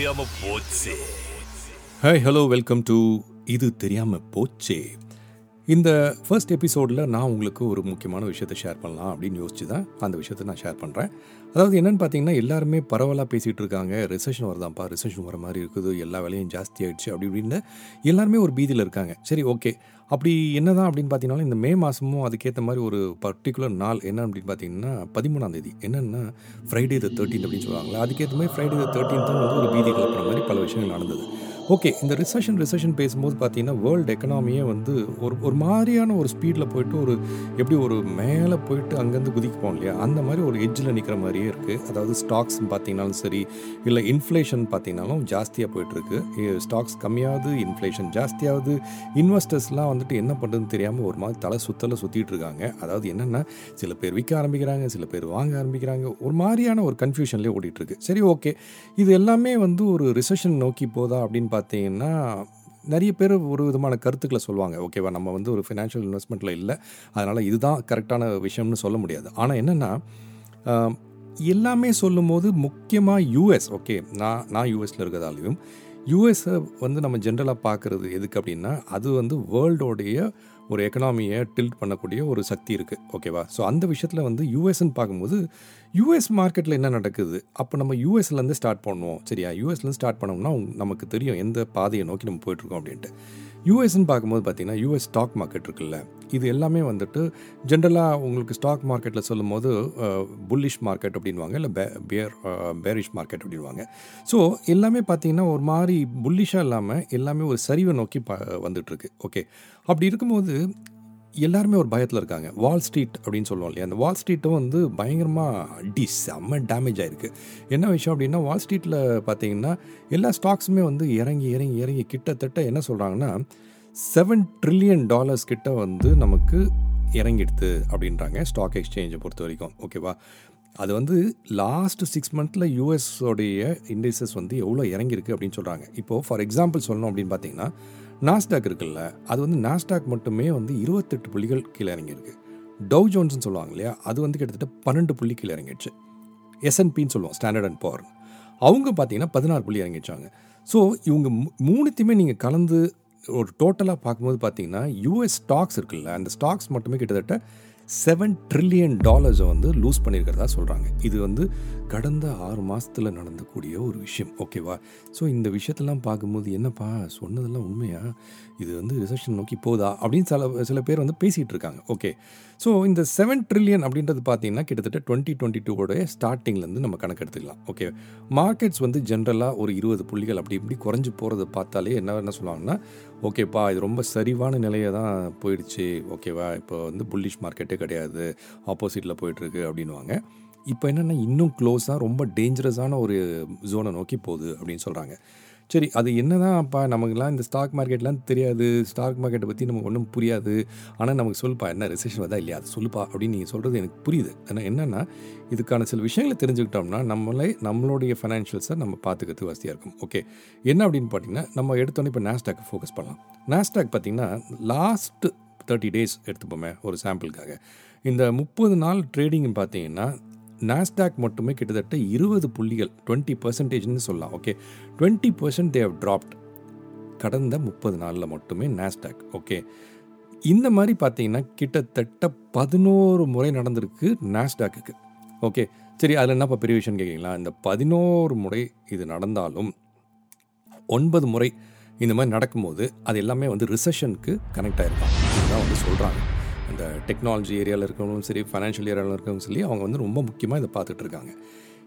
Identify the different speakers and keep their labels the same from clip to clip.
Speaker 1: தெரியாம போச்சே.
Speaker 2: Hi hello welcome to இது தெரியாம போச்சே. இந்த ஃபர்ஸ்ட் எபிசோடில் நான் உங்களுக்கு ஒரு முக்கியமான விஷயத்தை ஷேர் பண்ணலாம் அப்படின்னு யோசிச்சு தான் அந்த விஷயத்தை நான் ஷேர் பண்ணுறேன் அதாவது என்னென்னு பார்த்தீங்கன்னா எல்லாருமே பரவலாக பேசிகிட்டு இருக்காங்க. ரிசெஷன் வருதாம்ப்பா? ரிசெஷன் வர மாதிரி இருக்குது. எல்லா வேலையும் ஜாஸ்தி ஆகிடுச்சு அப்படி இப்படின்னு எல்லாருமே ஒரு பீதியில் இருக்காங்க. சரி ஓகே அப்படி என்ன தான் அப்படின்னு பார்த்தீங்கன்னா இந்த மே மாதமும் அதுக்கேற்ற மாதிரி ஒரு பர்டிகுலர் நாள் என்ன அப்படின்னு பார்த்தீங்கன்னா பதிமூணாம் தேதி. என்னென்னா ஃப்ரைடே த தேர்ட்டீன் அப்படின்னு சொல்லுவாங்களா அதுக்கேற்ற மாதிரி ஃப்ரைடே த தேர்ட்டீன் தான் வந்து ஒரு பீதி கிளப்புற மாதிரி பல விஷயங்கள் நடந்தது. ஓகே இந்த ரிசெஷன் ரிசெஷன் பேசும்போது பார்த்தீங்கன்னா வேர்ல்டு எக்கனாமியே வந்து ஒரு ஒரு மாதிரியான ஒரு ஸ்பீடில் போயிட்டு ஒரு எப்படி ஒரு மேலே போயிட்டு அங்கேருந்து குதிக்குப்போம் இல்லையா? அந்த மாதிரி ஒரு எட்ஜில் நிற்கிற மாதிரியே இருக்குது அதாவது ஸ்டாக்ஸ் பார்த்தீங்கனாலும் சரி இல்லை இன்ஃப்ளேஷன் பார்த்தீங்கனாலும் ஜாஸ்தியாக போயிட்டுருக்கு. ஸ்டாக்ஸ் கம்மியாவது இன்ஃப்ளேஷன் ஜாஸ்தியாவது இன்வெஸ்டர்ஸ்லாம் வந்துட்டு என்ன பண்ணுறதுன்னு தெரியாமல் ஒரு மாதிரி தலை சுத்தல சுற்றிட்டு இருக்காங்க. அதாவது என்னென்னா சில பேர் விற்க ஆரம்பிக்கிறாங்க சில பேர் வாங்க ஆரம்பிக்கிறாங்க. ஒரு மாதிரியான ஒரு கன்ஃபியூஷன்லேயே ஓடிட்டுருக்கு. சரி ஓகே இது எல்லாமே வந்து ஒரு ரிசெஷன் நோக்கி போதா அப்படின்னு பார்த்தீங்கன்னா நிறைய பேர் ஒரு விதமான கருத்துக்களை சொல்லுவாங்க. ஓகேவா? நம்ம வந்து ஒரு ஃபினான்ஷியல் இன்வெஸ்ட்மெண்ட்டில் இல்லை. அதனால் இதுதான் கரெக்டான விஷயம்னு சொல்ல முடியாது. ஆனால் என்னென்னா எல்லாமே சொல்லும்போது முக்கியமாக யூஎஸ் ஓகே நான் நான் யூஎஸில் இருக்கிறதாலையும் யூஎஸை வந்து நம்ம ஜென்ரலாக பார்க்குறது எதுக்கு அப்படின்னா அது வந்து வேர்ல்டோடைய ஒரு எக்கனாமியை டில்ட் பண்ணக்கூடிய ஒரு சக்தி இருக்குது ஓகேவா? ஸோ அந்த விஷயத்தில் வந்து யூஎஸ்ன்னு பார்க்கும்போது யூஎஸ் மார்க்கெட்டில் என்ன நடக்குது? அப்போ நம்ம யூஎஸ்லேருந்து ஸ்டார்ட் பண்ணுவோம். சரியா? யூஎஸ்லேருந்து ஸ்டார்ட் பண்ணோம்னா நமக்கு தெரியும் எந்த பாதையை நோக்கி நம்ம போயிட்டுருக்கோம் அப்படின்ட்டு. யூஎஸ்ன்னு பார்க்கும்போது பார்த்தீங்கன்னா யூஎஸ் ஸ்டாக் மார்க்கெட் இருக்குல்ல. இது எல்லாமே வந்துட்டு ஜென்ரலாக உங்களுக்கு ஸ்டாக் மார்க்கெட்டில் சொல்லும்போது புல்லிஷ் மார்க்கெட் அப்படின்வாங்க இல்லை பே பியர் பேரிஷ் மார்க்கெட் அப்படின்வாங்க ஸோ எல்லாமே பார்த்தீங்கன்னா ஒரு மாதிரி புல்லிஷாக இல்லாமல் எல்லாமே ஒரு சரிவை நோக்கி ப வந்துட்டுருக்கு. ஓகே அப்படி இருக்கும்போது எல்லாருமே ஒரு பயத்தில் இருக்காங்க. வால் ஸ்ட்ரீட் அப்படின்னு சொல்லுவோம் இல்லையா? அந்த வால் ஸ்ட்ரீட்டும் வந்து பயங்கரமாக அடி செம்ம டேமேஜ் ஆகிருக்கு என்ன விஷயம் அப்படின்னா வால் ஸ்ட்ரீட்டில் பார்த்தீங்கன்னா எல்லா ஸ்டாக்ஸுமே வந்து இறங்கி இறங்கி இறங்கி கிட்டத்தட்ட என்ன சொல்கிறாங்கன்னா செவன் ட்ரில்லியன் டாலர்ஸ் கிட்ட வந்து நமக்கு இறங்கிடுது அப்படின்றாங்க ஸ்டாக் எக்ஸ்சேஞ்சை பொறுத்த வரைக்கும். ஓகேவா அது வந்து லாஸ்ட் சிக்ஸ் மந்த்தில் யூஎஸோடைய இண்டெக்ஸஸ் வந்து எவ்வளோ இறங்கியிருக்கு அப்படின்னு சொல்கிறாங்க இப்போது ஃபார் எக்ஸாம்பிள் சொல்லணும் அப்படின்னு பார்த்தீங்கன்னா நாஸ்டாக் இருக்குல்ல அது வந்து நாஸ்டாக் மட்டுமே வந்து இருபத்தெட்டு புள்ளிகள் கீழே இறங்கியிருக்கு. டவ் ஜோன்ஸ்னு சொல்லுவாங்க இல்லையா அது வந்து கிட்டத்தட்ட பன்னெண்டு புள்ளி கீழே இறங்கிடுச்சு. எஸ்என்பின்னு சொல்லுவோம் ஸ்டாண்டர்ட் அண்ட் பவர் அவங்க பார்த்தீங்கன்னா பதினாறு புள்ளி இறங்கிச்சாங்க ஸோ இவங்க மூணுத்தையுமே நீங்கள் கலந்து ஒரு டோட்டலாக பார்க்கும்போது பார்த்தீங்கன்னா யூஎஸ் ஸ்டாக்ஸ் இருக்குல்ல அந்த ஸ்டாக்ஸ் மட்டுமே கிட்டத்தட்ட செவன் ட்ரில்லியன் டாலர்ஸை வந்து லூஸ் பண்ணியிருக்கிறதா சொல்கிறாங்க இது வந்து கடந்த ஆறு மாதத்தில் நடந்தக்கூடிய ஒரு விஷயம். ஓகேவா ஸோ இந்த விஷயத்தெல்லாம் பார்க்கும்போது என்னப்பா சொன்னதெல்லாம் உண்மையா? இது வந்து ரிசப்ஷன் நோக்கி போதா அப்படின்னு சில சில பேர் வந்து பேசிகிட்டு இருக்காங்க. ஓகே ஸோ இந்த செவன் ட்ரில்லியன் அப்படின்றது பார்த்தீங்கன்னா கிட்டத்தட்ட டுவெண்ட்டி டுவெண்ட்டி டூவோடைய ஸ்டார்டிங்லேருந்து நம்ம கணக்கு எடுத்துக்கலாம். ஓகே மார்க்கெட்ஸ் வந்து ஜென்ரலாக ஒரு இருபது புள்ளிகள் அப்படி இப்படி குறைஞ்சி போகிறத பார்த்தாலே என்ன என்ன சொல்லுவாங்கன்னா ஓகேப்பா இது ரொம்ப சரிவான நிலையை தான் போயிடுச்சு. ஓகேவா இப்போ வந்து புல்லிஷ் மார்க்கெட்டே கிடையாது. ஆப்போசிட்டில் போயிட்டுருக்கு அப்படின்வாங்க இப்போ என்னென்னா இன்னும் க்ளோஸாக ரொம்ப டேஞ்சரஸான ஒரு ஜோனை நோக்கி போகுது அப்படின்னு சொல்கிறாங்க சரி அது என்னதான் அப்பா நமக்குலாம் இந்த ஸ்டாக் மார்க்கெட்லாம் தெரியாது. ஸ்டாக் மார்க்கெட்டை பற்றி நமக்கு ஒன்றும் புரியாது. ஆனால் நமக்கு சொல்லுப்பா என்ன ரிசெஷன் வருதா இல்லையா? அது சொல்லுப்பா அப்படின்னு நீங்கள் சொல்கிறது எனக்கு புரியுது. ஆனால் என்னென்னா இதுக்கான சில விஷயங்களை தெரிஞ்சுக்கிட்டோம்னா நம்மளே நம்மளுடைய ஃபைனான்ஷியல்ஸை நம்ம பார்த்துக்கிறது வசதியாக இருக்கும். ஓகே என்ன அப்படின்னு பார்த்தீங்கன்னா நம்ம எடுத்தோன்னே இப்போ நாஸ்டாக் ஃபோக்கஸ் பண்ணலாம். நாஸ்டாக் பார்த்தீங்கன்னா லாஸ்ட்டு தேர்ட்டி டேஸ் எடுத்துப்போமே ஒரு சாம்பிளுக்காக இந்த முப்பது நாள் ட்ரேடிங் பார்த்தீங்கன்னா நாஸ்டாக் மட்டுமே கிட்டத்தட்ட இருபது புள்ளிகள் டுவெண்ட்டி பர்சன்டேஜ்னு சொல்லலாம் okay twenty percent they've dropped கடந்த முப்பது நாளில் மட்டுமே நாஸ்டாக் ஓகே இந்த மாதிரி பார்த்தீங்கன்னா கிட்டத்தட்ட பதினோரு முறை நடந்திருக்கு நாஸ்டாக்குக்கு ஓகே சரி அதில் என்னப்பா பெரிய விஷயம் கேட்குறீங்களா இந்த பதினோரு முறை இது நடந்தாலும் ஒன்பது முறை இந்த மாதிரி நடக்கும்போது அது எல்லாமே வந்து ரிசெஷனுக்கு கனெக்ட் ஆயிருக்கும். இதுதான் வந்து சொல்கிறாங்க இந்த டெக்னாலஜி ஏரியாவில் இருக்கிறவங்களும் சரி ஃபைனான்ஷியல் ஏரியாவில் இருக்கிறவங்களும் சரி அவங்க வந்து ரொம்ப முக்கியமாக இதை பார்த்துட்டு இருக்காங்க.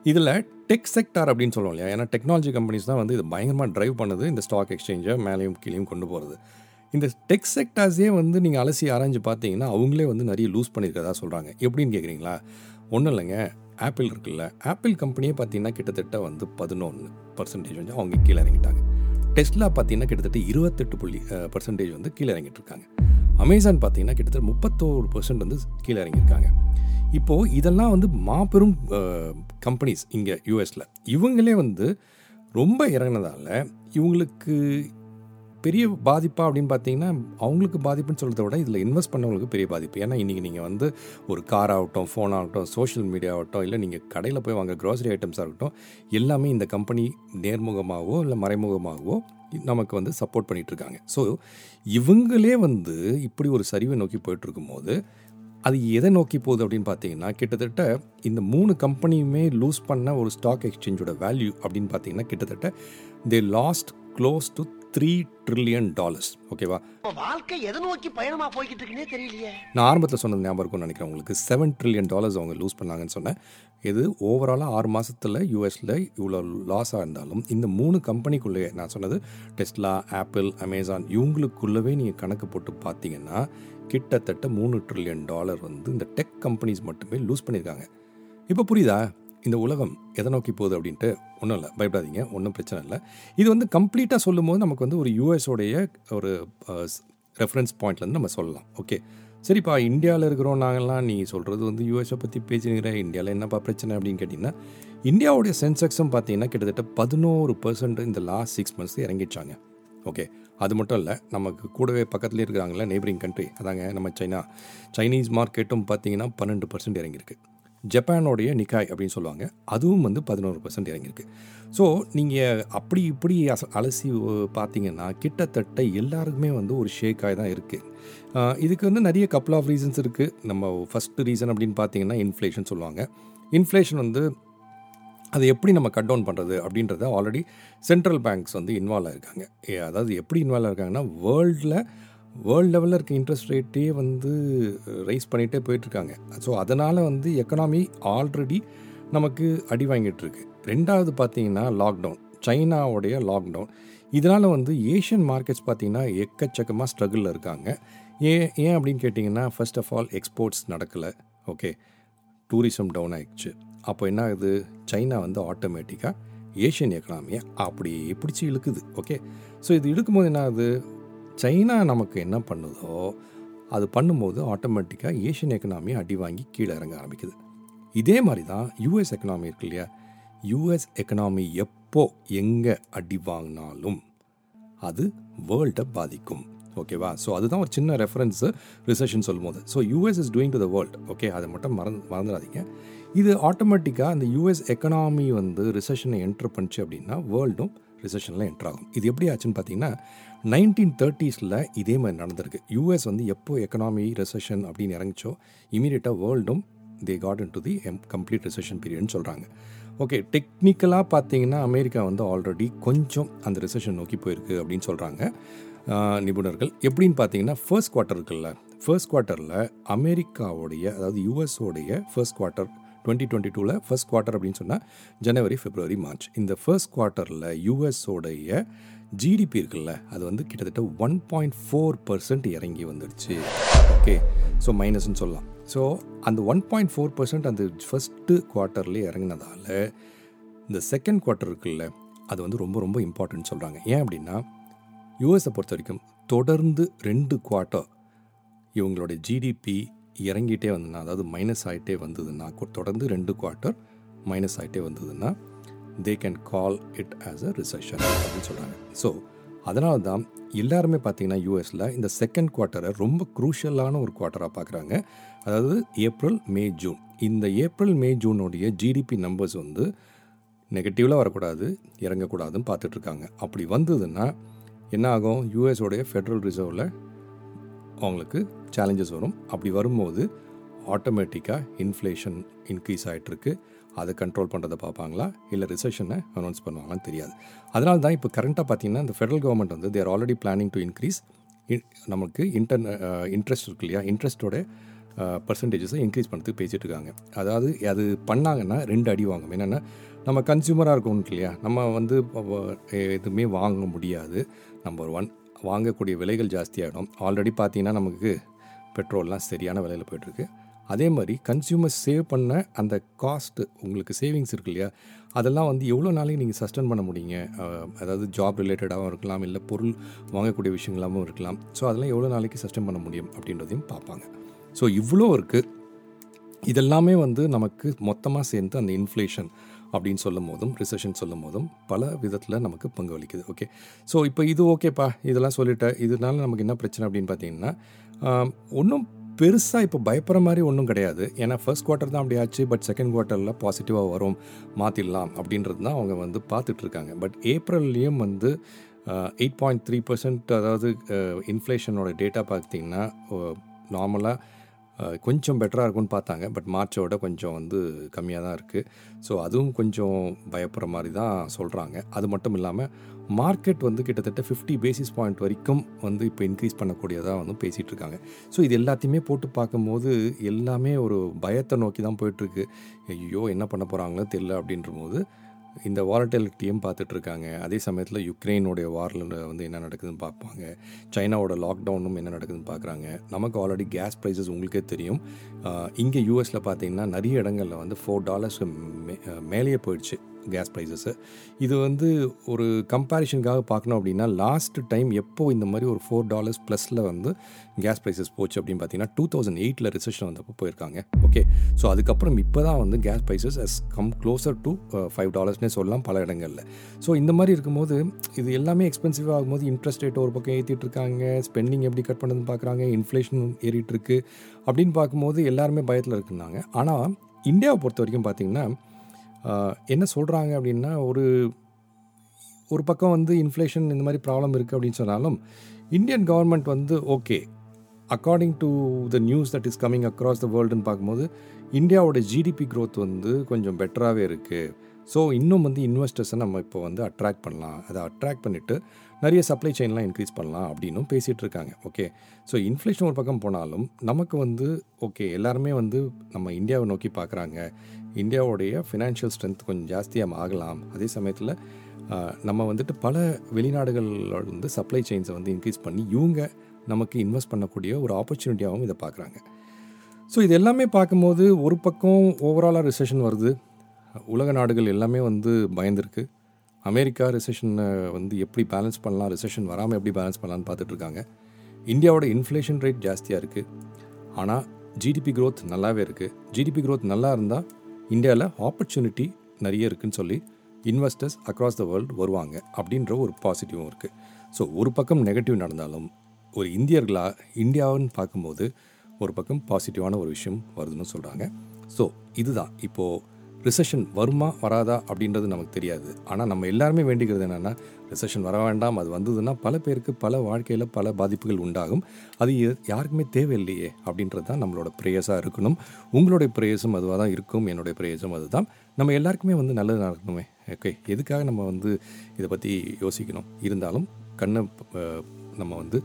Speaker 2: இதில் டெக் செக்டார் அப்படின்னு சொல்லுவோம் இல்லையா? ஏன்னா டெக்னாலஜி கம்பெனிஸ் தான் வந்து இது பயங்கரமாக ட்ரைவ் பண்ணுது. இந்த ஸ்டாக் எக்ஸ்சேஞ்சை மேலேயும் கீழேயும் கொண்டு போகிறது இந்த டெக் செக்டார்ஸே வந்து நீங்கள் அலசி ஆராய்ஞ்சு பார்த்தீங்கன்னா அவங்களே வந்து நிறைய லூஸ் பண்ணியிருக்கதா சொல்கிறாங்க எப்படின்னு கேட்குறீங்களா ஒன்றும் இல்லைங்க. ஆப்பிள் இருக்குல்ல. ஆப்பிள் கம்பெனியே பார்த்தீங்கன்னா கிட்டத்தட்ட வந்து பதினொன்று பர்சன்டேஜ் வந்து அவங்க கீழே இறங்கிட்டாங்க. டெஸ்லா பார்த்தீங்கன்னா கிட்டத்தட்ட இருபத்தெட்டு புள்ளி பர்சன்டேஜ் வந்து கீழே இறங்கிட்டு இருக்காங்க. அமேசான் பார்த்தீங்கன்னா கிட்டத்தட்ட முப்பத்தோரு பர்சன்ட் வந்து கீழே இறங்கியிருக்காங்க. இப்போது இதெல்லாம் வந்து மாபெரும் கம்பெனிஸ் இங்கே யூஎஸில் இவங்களே வந்து ரொம்ப இறங்கினதால் இவங்களுக்கு பெரிய பாதிப்பா அப்படின்னு பார்த்தீங்கன்னா அவங்களுக்கு பாதிப்புன்னு சொல்கிறத விட இதில் இன்வெஸ்ட் பண்ணவங்களுக்கு பெரிய பாதிப்பு. ஏன்னா இன்றைக்கி நீங்கள் வந்து ஒரு கார் ஆகட்டும் ஃபோன் ஆகட்டும் சோஷியல் மீடியா ஆகட்டும் இல்லை நீங்கள் கடையில் போய் வாங்க க்ராசரி ஐட்டம்ஸாக இருக்கட்டும் எல்லாமே இந்த கம்பெனி நேர்முகமாகவோ இல்லை மறைமுகமாகவோ நமக்கு வந்து சப்போர்ட் பண்ணிகிட்ருக்காங்க ஸோ இவங்களே வந்து இப்படி ஒரு சரிவை நோக்கி போயிட்டுருக்கும்போது அது எதை நோக்கி போகுது அப்படின்னு பார்த்தீங்கன்னா கிட்டத்தட்ட இந்த மூணு கம்பெனியுமே லூஸ் பண்ண ஒரு ஸ்டாக் எக்ஸ்சேஞ்சோட வேல்யூ அப்படின்னு பார்த்தீங்கன்னா கிட்டத்தட்ட they lost close to three trillion dollars ஓகேவா
Speaker 1: வாழ்க்கை எதை நோக்கி பயணமா போய்கிட்டு இருக்குன்னே தெரியலையே.
Speaker 2: நான் ஆரம்பத்தில் சொன்னது ஞாபகம் இருக்கும்னு நினைக்கிறேன் உங்களுக்கு. செவன் ட்ரில்லியன் டாலர்ஸ் அவங்க லூஸ் பண்ணாங்கன்னு சொன்னேன். இது ஓவராலாக ஆறு மாதத்தில் யூஎஸில் இவ்வளோ லாஸாக இருந்தாலும் இந்த மூணு கம்பெனிக்குள்ளேயே நான் சொன்னது டெஸ்லா ஆப்பிள் அமேசான் இவங்களுக்குள்ளவே நீங்கள் கணக்கு போட்டு பார்த்தீங்கன்னா கிட்டத்தட்ட மூணு ட்ரில்லியன் டாலர் வந்து இந்த டெக் கம்பெனிஸ் மட்டுமே லூஸ் பண்ணியிருக்காங்க. இப்போ புரியுதா? இந்த உலகம் எதை நோக்கி போகுது அப்படின்ட்டு ஒன்றும் இல்லை பயப்படாதீங்க ஒன்றும் பிரச்சனை இல்லை. இது வந்து கம்ப்ளீட்டாக சொல்லும்போது நமக்கு வந்து ஒரு யூஎஸோடைய ஒரு ரெஃபரன்ஸ் பாயிண்ட்லேருந்து நம்ம சொல்லலாம். ஓகே சரிப்பா இந்தியாவில் இருக்கிறோம் நாங்கள்லாம் நீ சொல்கிறது வந்து யூஎஸை பற்றி பேசினுங்கிற இந்தியாவில் என்னப்பா பிரச்சனை அப்படின்னு கேட்டிங்கன்னா இந்தியாவுடைய சென்செக்ஸும் பார்த்தீங்கன்னா கிட்டத்தட்ட பதினோரு பர்சன்ட் இந்த லாஸ்ட் சிக்ஸ் மந்த்ஸ் இறங்கிடுச்சாங்க. ஓகே அது மட்டும் இல்லை நமக்கு கூடவே பக்கத்துலேயே இருக்கிறாங்களே நெய்பரிங் கண்ட்ரி அதாங்க நம்ம சைனா. சைனீஸ் மார்க்கெட்டும் பார்த்தீங்கன்னா பன்னெண்டு பர்சன்ட் இறங்கியிருக்கு. ஜப்பானோடைய நிக்காய் அப்படின்னு சொல்லுவாங்க. அதுவும் வந்து பதினோரு பர்சன்ட் இறங்கியிருக்கு. ஸோ நீங்கள் அப்படி இப்படி அச அலசி பார்த்தீங்கன்னா கிட்டத்தட்ட எல்லாருக்குமே வந்து ஒரு ஷேக்காய் தான் இருக்குது இதுக்கு வந்து நிறைய கப்புள் ஆஃப் ரீசன்ஸ் இருக்குது நம்ம ஃபஸ்ட்டு ரீசன் அப்படின்னு பார்த்தீங்கன்னா இன்ஃப்ளேஷன் சொல்லுவாங்க. இன்ஃப்ளேஷன் வந்து அதை எப்படி நம்ம கட் டவுன் பண்ணுறது அப்படின்றத ஆல்ரெடி சென்ட்ரல் பேங்க்ஸ் வந்து இன்வால்வ் ஆகிருக்காங்க ஏ, அதாவது எப்படி இன்வால்வ் ஆகிருக்காங்கன்னா வேர்ல்டில் வேர்ல்டு லெவலில் இருக்க இன்ட்ரெஸ்ட் ரேட்டே வந்து ரைஸ் பண்ணிகிட்டே போயிட்டுருக்காங்க. ஸோ அதனால் வந்து எக்கனாமி ஆல்ரெடி நமக்கு அடி வாங்கிட்டுருக்கு. ரெண்டாவது பார்த்தீங்கன்னா லாக்டவுன் சைனாவுடைய லாக்டவுன் இதனால் வந்து ஏஷியன் மார்க்கெட்ஸ் பார்த்தீங்கன்னா எக்கச்சக்கமாக ஸ்ட்ரகிளில் இருக்காங்க. ஏன் ஏன் அப்படின்னு கேட்டிங்கன்னா ஃபர்ஸ்ட் ஆஃப் ஆல் எக்ஸ்போர்ட்ஸ் நடக்கலை. ஓகே டூரிசம் டவுன் ஆகிடுச்சு அப்போ என்ன ஆகுது? சைனா வந்து ஆட்டோமேட்டிக்காக ஏஷியன் எக்கனாமியை அப்படியே பிடிச்சி இழுக்குது. ஓகே ஸோ இது இழுக்கும்போது என்ன ஆகுது? சைனா நமக்கு என்ன பண்ணுதோ அது பண்ணும்போது ஆட்டோமேட்டிக்காக ஏஷியன் எக்கனாமியை அடி வாங்கி கீழே இறங்க ஆரம்பிக்குது. இதே மாதிரி தான் யூஎஸ் எக்கனாமி இருக்கு இல்லையா? யூஎஸ் எக்கனாமி எப்போ எங்கே அடி வாங்கினாலும் அது வேர்ல்டை பாதிக்கும். ஓகேவா ஸோ அதுதான் ஒரு சின்ன ரெஃபரன்ஸு ரிசர்ஷன் சொல்லும்போது. So US is doing to the world okay அதை மட்டும் மறந்து மறந்துடாதீங்க. இது ஆட்டோமேட்டிக்காக அந்த யூஎஸ் எக்கனாமி வந்து ரிசெஷனை என்ட்ரு பண்ணிச்சு அப்படின்னா வேர்ல்டும் ரிசெஷனில் என்ட்ரு ஆகும். இது எப்படி ஆச்சுன்னு பார்த்தீங்கன்னா நைன்டீன் தேர்ட்டிஸில் இதே மாதிரி நடந்திருக்கு. யூஎஸ் வந்து எப்போ எக்கனாமி ரெசஷன் அப்படின்னு இறங்கிச்சோ இமீடியட்டாக வேர்ல்டும் they got into the um complete recession பீரியட்னு சொல்கிறாங்க ஓகே டெக்னிக்கலாக பார்த்தீங்கன்னா அமெரிக்கா வந்து ஆல்ரெடி கொஞ்சம் அந்த ரிசெஷன் நோக்கி போயிருக்கு அப்படின்னு சொல்கிறாங்க நிபுணர்கள். எப்படின்னு பார்த்தீங்கன்னா ஃபர்ஸ்ட் குவார்ட்டர் இருக்குல்ல ஃபர்ஸ்ட் குவார்ட்டரில் அமெரிக்காவுடைய அதாவது யூஎஸோடைய ஃபர்ஸ்ட் குவார்ட்டர் டுவெண்ட்டி டுவெண்ட்டி டூவில் ஃபர்ஸ்ட் குவார்ட்டர் அப்படின்னு சொன்னால் ஜனவரி ஃபிப்ரவரி மார்ச் இந்த ஃபர்ஸ்ட் குவார்ட்டரில் யூஎஸோடைய ஜிடிபி இருக்குல்ல அது வந்து கிட்டத்தட்ட ஒன் பாயிண்ட் ஃபோர் பர்சன்ட் இறங்கி வந்துடுச்சு. ஓகே ஸோ மைனஸ்ன்னு சொல்லலாம். ஸோ அந்த ஒன் பாயிண்ட் ஃபோர் பர்சன்ட் அந்த ஃபஸ்ட்டு குவார்ட்டர்லேயே இறங்கினதால இந்த செகண்ட் குவார்ட்டர் இருக்குல்ல அது வந்து ரொம்ப ரொம்ப இம்பார்ட்டன்ட் சொல்கிறாங்க ஏன் அப்படின்னா யூஎஸை பொறுத்த வரைக்கும் தொடர்ந்து ரெண்டு குவார்ட்டர் இவங்களோட ஜிடிபி இறங்கிட்டே வந்ததுன்னா அதாவது மைனஸ் ஆகிட்டே வந்ததுன்னா தொடர்ந்து ரெண்டு குவார்ட்டர் மைனஸ் ஆகிட்டே வந்ததுன்னா they can call it as a recession அப்படின்னு சொல்கிறாங்க ஸோ அதனால தான் எல்லாருமே பார்த்தீங்கன்னா யூஎஸில் இந்த செகண்ட் குவார்ட்டரை ரொம்ப குரூஷியலான ஒரு குவார்ட்டராக பார்க்குறாங்க அதாவது ஏப்ரல் மே ஜூன் இந்த ஏப்ரல் மே ஜூனுடைய ஜிடிபி நம்பர்ஸ் வந்து நெகட்டிவில் வரக்கூடாது இறங்கக்கூடாதுன்னு பார்த்துட்ருக்காங்க அப்படி வந்ததுன்னா என்ன ஆகும்? யூஎஸோடைய ஃபெடரல் ரிசர்வில் அவங்களுக்கு சேலஞ்சஸ் வரும். அப்படி வரும்போது ஆட்டோமேட்டிக்காக இன்ஃப்ளேஷன் இன்க்ரீஸ் ஆகிட்டுருக்கு அதை கண்ட்ரோல் பண்ணுறதை பார்ப்பாங்களா? இல்லை ரிசெஷனை அனௌன்ஸ் பண்ணுவாங்களான்னு தெரியாது. அதனால தான் இப்போ கரண்ட்டாக பார்த்தீங்கன்னா இந்த ஃபெடரல் கவர்மெண்ட் வந்து they're already planning to increase நமக்கு இன்டர் இன்ட்ரெஸ்ட் இருக்கு இல்லையா? இன்ட்ரெஸ்ட்டோட பர்சன்டேஜஸை இன்க்ரீஸ் பண்ணுறதுக்கு பேசிகிட்டு இருக்காங்க. அதாவது அது பண்ணாங்கன்னா ரெண்டு அடி வாங்கும். என்னென்னா நம்ம கன்சியூமராக இருக்கோம் இல்லையா? நம்ம வந்து எதுவுமே வாங்க முடியாது. நம்பர் ஒன் வாங்கக்கூடிய விலைகள் ஜாஸ்தியாகிடும் ஆல்ரெடி பார்த்தீங்கன்னா நமக்கு பெட்ரோல்லாம் சரியான விலையில் போயிட்டுருக்கு அதே மாதிரி கன்சியூமர் சேவ் பண்ண அந்த காஸ்ட்டு உங்களுக்கு சேவிங்ஸ் இருக்கு இல்லையா? அதெல்லாம் வந்து எவ்வளோ நாளைக்கு நீங்கள் சஸ்டெயின் பண்ண முடியுங்க? அதாவது ஜாப் ரிலேட்டடாகவும் இருக்கலாம் இல்லை பொருள் வாங்கக்கூடிய விஷயங்களாகவும் இருக்கலாம். ஸோ அதெல்லாம் எவ்வளோ நாளைக்கு சஸ்டெயின் பண்ண முடியும் அப்படின்றதையும் பார்ப்பாங்க. ஸோ இவ்வளோ இருக்குது இதெல்லாமே வந்து நமக்கு மொத்தமாக சேர்ந்து அந்த இன்ஃப்ளேஷன் அப்படின்னு சொல்லும் போதும் ரிசெஷன் சொல்லும் போதும் பல விதத்தில் நமக்கு பங்கு வலிக்குது ஓகே ஸோ இப்போ இது ஓகேப்பா இதெல்லாம் சொல்லிட்டேன். இதனால நமக்கு என்ன பிரச்சனை அப்படின்னு பார்த்தீங்கன்னா ஒன்றும் பெருசாக இப்போ பயப்படுற மாதிரி ஒன்றும் கிடையாது. ஏன்னா ஃபர்ஸ்ட் குவார்ட்டர் தான் அப்படி ஆச்சு. பட் செகண்ட் குவார்ட்டரில் பாசிட்டிவாக வரும். மாற்றிடலாம் அப்படின்றது தான் அவங்க வந்து பார்த்துட்ருக்காங்க பட் ஏப்ரல்லையும் வந்து எயிட் பாயிண்ட் த்ரீ பர்சன்ட் அதாவது இன்ஃப்ளேஷனோட டேட்டா பார்த்தீங்கன்னா நார்மலாக கொஞ்சம் பெட்டராக இருக்கும்னு பார்த்தாங்க. பட் மார்ச்சோட கொஞ்சம் வந்து கம்மியாக தான் இருக்குது ஸோ அதுவும் கொஞ்சம் பயப்படுற மாதிரி தான் சொல்கிறாங்க அது மட்டும் இல்லாமல் மார்க்கெட் வந்து கிட்டத்தட்ட ஃபிஃப்டி பேசிஸ் பாயிண்ட் வரைக்கும் வந்து இப்போ இன்க்ரீஸ் பண்ணக்கூடியதாக வந்து பேசிகிட்டு இருக்காங்க ஸோ இது எல்லாத்தையுமே போட்டு பார்க்கும்போது எல்லாமே ஒரு பயத்தை நோக்கி தான் போயிட்டுருக்கு. ஐயோ என்ன பண்ண போகிறாங்களோ தெரில அப்படின்ற போது இந்த வாலட்டிலிட்டியும் பார்த்துட்ருக்காங்க அதே சமயத்தில் யுக்ரைனுடைய வாரில் வந்து என்ன நடக்குதுன்னு பார்ப்பாங்க. சைனாவோட லாக்டவுனும் என்ன நடக்குதுன்னு பார்க்குறாங்க. நமக்கு ஆல்ரெடி கேஸ் ப்ரைஸஸ் உங்களுக்கே தெரியும். இங்கே யூஎஸில் பார்த்தீங்கன்னா நிறைய இடங்களில் வந்து ஃபோர் டாலர்ஸ்க்கு மே மேலேயே போயிடுச்சு. கேஸ் ப்ரைஸஸ்ஸு இது வந்து ஒரு கம்பேரிஷனுக்காக பார்க்கணும் அப்படின்னா லாஸ்ட் டைம் எப்போ இந்த மாதிரி ஒரு ஃபோர் டாலர்ஸ் ப்ளஸில் வந்து கேஸ் ப்ரைஸஸ் போச்சு அப்படின்னு பார்த்தீங்கன்னா டூ தௌசண்ட் எயிட்டில் ரிசெஷன் வந்தப்போ போயிருக்காங்க. ஓகே ஸோ அதுக்கப்புறம் இப்போ தான் வந்து gas prices as come closer to five டாலர்ஸ்னே சொல்லலாம் பல இடங்களில். ஸோ இந்த மாதிரி இருக்கும்போது இது எல்லாமே எக்ஸ்பென்சிவ் ஆகும்போது இன்ட்ரெஸ்ட் ரேட் ஒரு பக்கம் ஏற்றிட்டு இருக்காங்க ஸ்பெண்டிங் எப்படி கட் பண்ணுறதுன்னு பார்க்குறாங்க இன்ஃப்ளேஷன் ஏறிட்டு இருக்கு அப்படின்னு பார்க்கும்போது எல்லாருமே பயத்தில் இருக்குனாங்க ஆனால் இந்தியாவை பொறுத்த வரைக்கும் பார்த்திங்கன்னா என்ன சொல்கிறாங்க அப்படின்னா ஒரு ஒரு பக்கம் வந்து இன்ஃப்ளேஷன் இந்த மாதிரி ப்ராப்ளம் இருக்குது அப்படின்னு சொன்னாலும் இந்தியன் கவர்மெண்ட் வந்து okay according to the news that is coming across the வேர்ல்டுன்னு பார்க்கும்போது இந்தியாவோட ஜிடிபி க்ரோத் வந்து கொஞ்சம் பெட்டராகவே இருக்குது ஸோ இன்னும் வந்து இன்வெஸ்டர்ஸை நம்ம இப்போ வந்து அட்ராக்ட் பண்ணலாம். அதை அட்ராக்ட் பண்ணிவிட்டு நிறைய சப்ளை செயின்லாம் இன்க்ரீஸ் பண்ணலாம் அப்படின்னும் பேசிகிட்டு இருக்காங்க ஓகே ஸோ இன்ஃப்ளேஷன் ஒரு பக்கம் போனாலும் நமக்கு வந்து ஓகே எல்லாருமே வந்து நம்ம இந்தியாவை நோக்கி பார்க்குறாங்க. இந்தியாவுடைய ஃபினான்ஷியல் ஸ்ட்ரென்த் கொஞ்சம் ஜாஸ்தியாக ஆகலாம். அதே சமயத்தில் நம்ம வந்துட்டு பல வெளிநாடுகளில் வந்து சப்ளை செயின்ஸை வந்து இன்க்ரீஸ் பண்ணி இவங்க நமக்கு இன்வெஸ்ட் பண்ணக்கூடிய ஒரு ஆப்பர்ச்சுனிட்டியாகவும் இதை பார்க்குறாங்க. ஸோ இது எல்லாமே பார்க்கும்போது ஒரு பக்கம் ஓவராலாக ரிசெஷன் வருது. உலக நாடுகள் எல்லாமே வந்து பயந்துருக்கு. அமெரிக்கா ரிசெஷனை வந்து எப்படி பேலன்ஸ் பண்ணலாம் ரிசெஷன் வராமல் எப்படி பேலன்ஸ் பண்ணலான்னு பார்த்துட்ருக்காங்க. இந்தியாவோட இன்ஃப்ளேஷன் ரேட் ஜாஸ்தியாக இருக்குது ஆனால் ஜிடிபி க்ரோத் நல்லாவே இருக்குது ஜிடிபி க்ரோத் நல்லா இருந்தால் இந்தியாவில் ஆப்பர்ச்சுனிட்டி நிறைய இருக்குதுன்னு சொல்லி இன்வெஸ்டர்ஸ் அக்ராஸ் த வேர்ல்டு வருவாங்க அப்படின்ற ஒரு பாசிட்டிவும் இருக்குது ஸோ ஒரு பக்கம் நெகட்டிவ் நடந்தாலும் ஒரு இந்தியர்களாக இந்தியாவுன்னு பார்க்கும்போது ஒரு பக்கம் பாசிட்டிவான ஒரு விஷயம் வருதுன்னு சொல்கிறாங்க ஸோ இதுதான். இப்போது ரிசெஷன் வருமா வராதா அப்படின்றது நமக்கு தெரியாது. ஆனால் நம்ம எல்லாருமே வேண்டிக்கிறது என்னென்னா ரிசெஷன் வர வேண்டாம் அது வந்ததுன்னா பல பேருக்கு பல வாழ்க்கையில் பல பாதிப்புகள் உண்டாகும். அது யாருக்குமே தேவையில்லையே அப்படின்றது தான் நம்மளோட பிரேயஸாக இருக்கணும். உங்களுடைய ப்ரேயஸும் அதுவாக தான் இருக்கும். என்னுடைய ப்ரேயர்ஸும் அதுதான். நம்ம எல்லாருக்குமே வந்து நல்லது நடக்கணுமே. ஓகே? எதுக்காக நம்ம வந்து இதை பற்றி யோசிக்கணும்? இருந்தாலும் கண்ணை நம்ம வந்து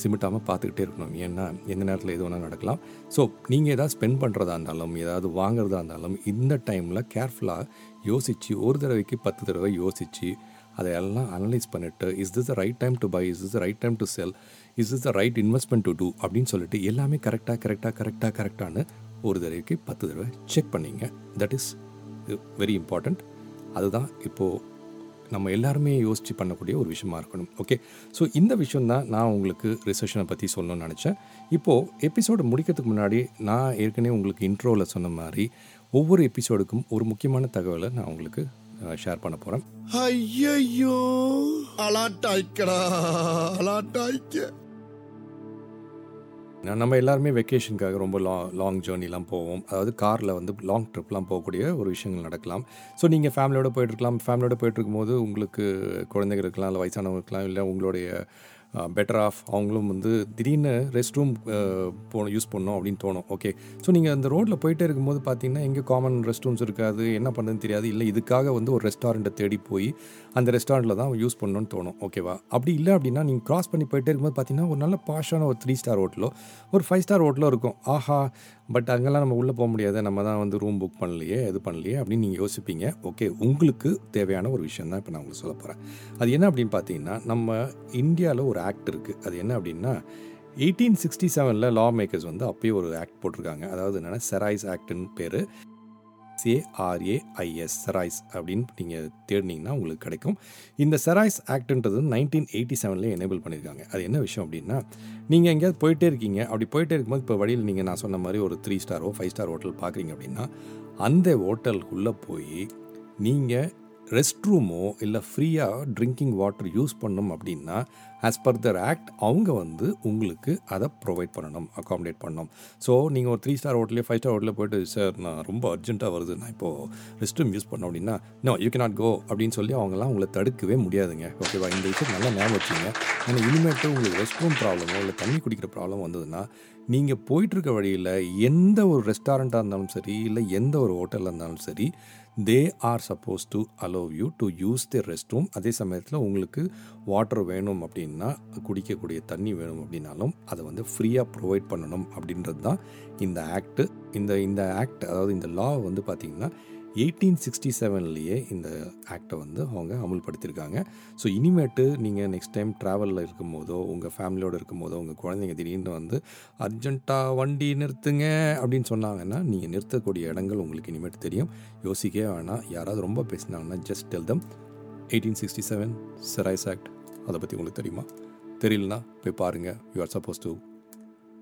Speaker 2: சிமிட்டாமல் பார்த்துக்கிட்டே இருக்கணும். ஏன்னா எந்த நேரத்தில் எது வேணால் நடக்கலாம். ஸோ நீங்கள் எதாவது ஸ்பெண்ட் பண்ணுறதா இருந்தாலும் ஏதாவது வாங்குறதா இருந்தாலும் இந்த டைமில் கேர்ஃபுல்லாக யோசித்து ஒரு தடவைக்கு பத்து தடவை யோசித்து அதையெல்லாம் அனலைஸ் பண்ணிவிட்டு is this the right time to buy is this the right time to sell is is the right investment to do அப்படின்னு சொல்லிட்டு எல்லாமே கரெக்டாக கரெக்டாக கரெக்டாக கரெக்டானு ஒரு தடவைக்கு பத்து தடவை செக் பண்ணிங்க. தட் இஸ் வெரி இம்பார்ட்டண்ட் அதுதான் இப்போது நம்ம எல்லாருமே யோசித்து பண்ணக்கூடிய ஒரு விஷயமா இருக்கணும். ஓகே? ஸோ இந்த விஷயம் தான் நான் உங்களுக்கு ரிசர்ஷனை பற்றி சொல்லணும்னு நினச்சேன். இப்போது எபிசோடு முடிக்கிறதுக்கு முன்னாடி நான் ஏற்கனவே உங்களுக்கு இன்ட்ரோவில் சொன்ன மாதிரி ஒவ்வொரு எபிசோடுக்கும் ஒரு முக்கியமான தகவலை நான் உங்களுக்கு ஷேர் பண்ண போகிறேன்
Speaker 3: ஐயோ அலாட்டாய்க்கடா அலாட்டாய்க்க
Speaker 2: நம்ம எல்லாருமே வெக்கேஷனுக்காக ரொம்ப லா லாங் ஜேர்னிலாம் போவோம். அதாவது காரில் வந்து லாங் ட்ரிப்லாம் போகக்கூடிய ஒரு விஷயங்கள் நடக்கலாம். ஸோ நீங்கள் ஃபேமிலியோடு போயிட்டுருக்கலாம் ஃபேமிலியோடு போயிட்டுருக்கும்போது உங்களுக்கு குழந்தைங்க இருக்கலாம் இல்லை வயசானவங்க இருக்கலாம் இல்லை உங்களுடைய பெட்டர் ஆஃப் அவங்களும் வந்து திடீர்னு ரெஸ்ட் ரூம் போகணும் யூஸ் பண்ணணும் அப்படின்னு தோணும். ஓகே ஸோ நீங்கள் அந்த ரோட்டில் போயிட்டே இருக்கும்போது பார்த்தீங்கன்னா எங்கே காமன் ரெஸ்ட் ரூம்ஸ் இருக்காது என்ன பண்ணுறதுன்னு தெரியாது. இல்லை இதுக்காக வந்து ஒரு ரெஸ்டாரண்ட்டை தேடி போய் அந்த ரெஸ்டாரண்ட்டில் தான் யூஸ் பண்ணணும்னு தோணும். ஓகேவா அப்படி இல்லை அப்படின்னா நீங்கள் க்ராஸ் பண்ணி போயிட்டே இருக்கும்போது பார்த்தீங்கன்னா ஒரு நல்ல பாஷான ஒரு த்ரீ ஸ்டார் ஹோட்டலோ ஒரு ஃபைவ் ஸ்டார் ஹோட்டலோ இருக்கும். ஆஹா பட் அங்கெல்லாம் நம்ம உள்ளே போக முடியாது. நம்ம தான் வந்து ரூம் புக் பண்ணலையே இது பண்ணலையே அப்படின்னு நீங்கள் யோசிப்பீங்க. ஓகே உங்களுக்கு தேவையான ஒரு விஷயம் தான் இப்போ நான் உங்களுக்கு சொல்ல போகிறேன் அது என்ன அப்படின்னு பார்த்தீங்கன்னா நம்ம இந்தியாவில் ஒரு ஆக்ட் இருக்குது அது என்ன அப்படின்னா எயிட்டீன் சிக்ஸ்டி செவனில் லா மேக்கர்ஸ் வந்து அப்போயே ஒரு ஆக்ட் போட்டிருக்காங்க. அதாவது என்னென்னா செராய்ஸ் ஆக்ட்னு பேர். சிஏஆர்ஏஐஎஸ் செராய்ஸ் அப்படின்னு நீங்கள் தேடினீங்கன்னா உங்களுக்கு கிடைக்கும். இந்த செராய்ஸ் ஆக்டுன்றது நைன்டீன் எயிட்டி செவன்லேயே எனேபிள் பண்ணியிருக்காங்க அது என்ன விஷயம் அப்படின்னா நீங்கள் எங்கேயாவது போயிட்டே இருக்கீங்க. அப்படி போயிட்டே இருக்கும்போது இப்போ வழியில் நீங்கள் நான் சொன்ன மாதிரி ஒரு த்ரீ ஸ்டாரோ ஃபைவ் ஸ்டார் ஹோட்டல் பார்க்குறீங்க அப்படின்னா அந்த ஹோட்டலுக்குள்ளே போய் நீங்கள் ரெஸ்ட் ரூமோ இல்லை ஃப்ரீயாக ட்ரிங்கிங் வாட்டர் யூஸ் பண்ணணும் அப்படின்னா ஆஸ் பர் தர் ஆக்ட் அவங்க வந்து உங்களுக்கு அதை ப்ரொவைட் பண்ணணும் அகாமடேட் பண்ணணும் ஸோ நீங்கள் ஒரு த்ரீ ஸ்டார் ஹோட்டலே ஃபைவ் ஸ்டார் ஹோட்டலில் போயிட்டு சார் நான் ரொம்ப அர்ஜென்ட்டாக வருது. நான் இப்போது ரெஸ்ட் ரூம் யூஸ் பண்ணோம் அப்படின்னா நோ யூ நாட் கோ அப்படின்னு சொல்லி அவங்கெல்லாம் உங்களை தடுக்கவே முடியாதுங்க. ஓகேவா இந்த விஷயம் நல்லா ஞாபகம் வச்சுங்க. ஆனால் இனிமேட்டு உங்களுக்கு ரெஸ்ட் ரூம் ப்ராப்ளமோ இல்லை தண்ணி குடிக்கிற ப்ராப்ளம் வந்ததுன்னா நீங்கள் போயிட்டுருக்க வழியில் எந்த ஒரு ரெஸ்டாரண்ட்டாக இருந்தாலும் சரி இல்லை எந்த ஒரு ஹோட்டலில் இருந்தாலும் சரி they are suppose to allow you to use the rest room அதே சமயத்தில் உங்களுக்கு வாட்டர் வேணும் அப்படின்னா குடிக்கக்கூடிய தண்ணி வேணும் அப்படின்னாலும் அதை வந்து ஃப்ரீயாக ப்ரொவைட் பண்ணணும் அப்படின்றது தான் இந்த ஆக்ட்டு இந்த இந்த ஆக்ட் அதாவது இந்த லா வந்து பார்த்திங்கன்னா எயிட்டீன் சிக்ஸ்டி செவன்லேயே இந்த ஆக்டை வந்து அவங்க அமுல்படுத்தியிருக்காங்க ஸோ இனிமேட்டு நீங்கள் நெக்ஸ்ட் டைம் ட்ராவலில் இருக்கும் போதோ உங்கள் ஃபேமிலியோடு இருக்கும் போதோ உங்கள் குழந்தைங்க திடீர்னு வந்து அர்ஜென்ட்டாக வண்டி நிறுத்துங்க அப்படின்னு சொன்னாங்கன்னா நீங்கள் நிறுத்தக்கூடிய இடங்கள் உங்களுக்கு இனிமேட்டு தெரியும். யோசிக்கவே வேணாம். யாராவது ரொம்ப பேசினாங்கன்னா just tell them eighteen sixty seven Sarais Act அதை பற்றி உங்களுக்கு தெரியுமா? தெரியலனா போய் பாருங்கள் you are suppose to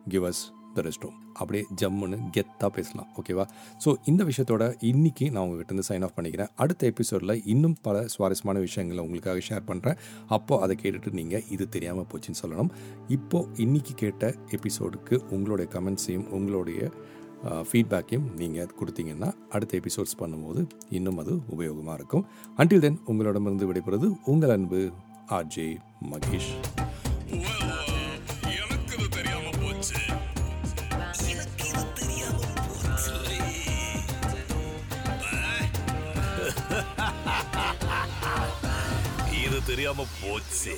Speaker 2: give us the rest room அப்படியே ஜம்முன்னு கெத்தாக பேசலாம் ஓகேவா ஸோ இந்த விஷயத்தோட இன்றைக்கி நான் உங்ககிட்ட இருந்து சைன் ஆஃப் பண்ணிக்கிறேன். அடுத்த எபிசோடில் இன்னும் பல சுவாரஸ்யமான விஷயங்களை உங்களுக்காக ஷேர் பண்ணுறேன் அப்போது அதை கேட்டுட்டு நீங்கள் இது தெரியாமல் போச்சுன்னு சொல்லணும். இப்போது இன்றைக்கி கேட்ட எபிசோடுக்கு உங்களுடைய கமெண்ட்ஸையும் உங்களுடைய ஃபீட்பேக்கையும் நீங்கள் கொடுத்தீங்கன்னா அடுத்த எபிசோட்ஸ் பண்ணும்போது இன்னும் அது உபயோகமாக இருக்கும். அன்டில் தென் உங்களிடமிருந்து விடைபெறுவது உங்கள் அன்பு ஆர்ஜே மகேஷ்.
Speaker 3: இது தெரியாம போச்சு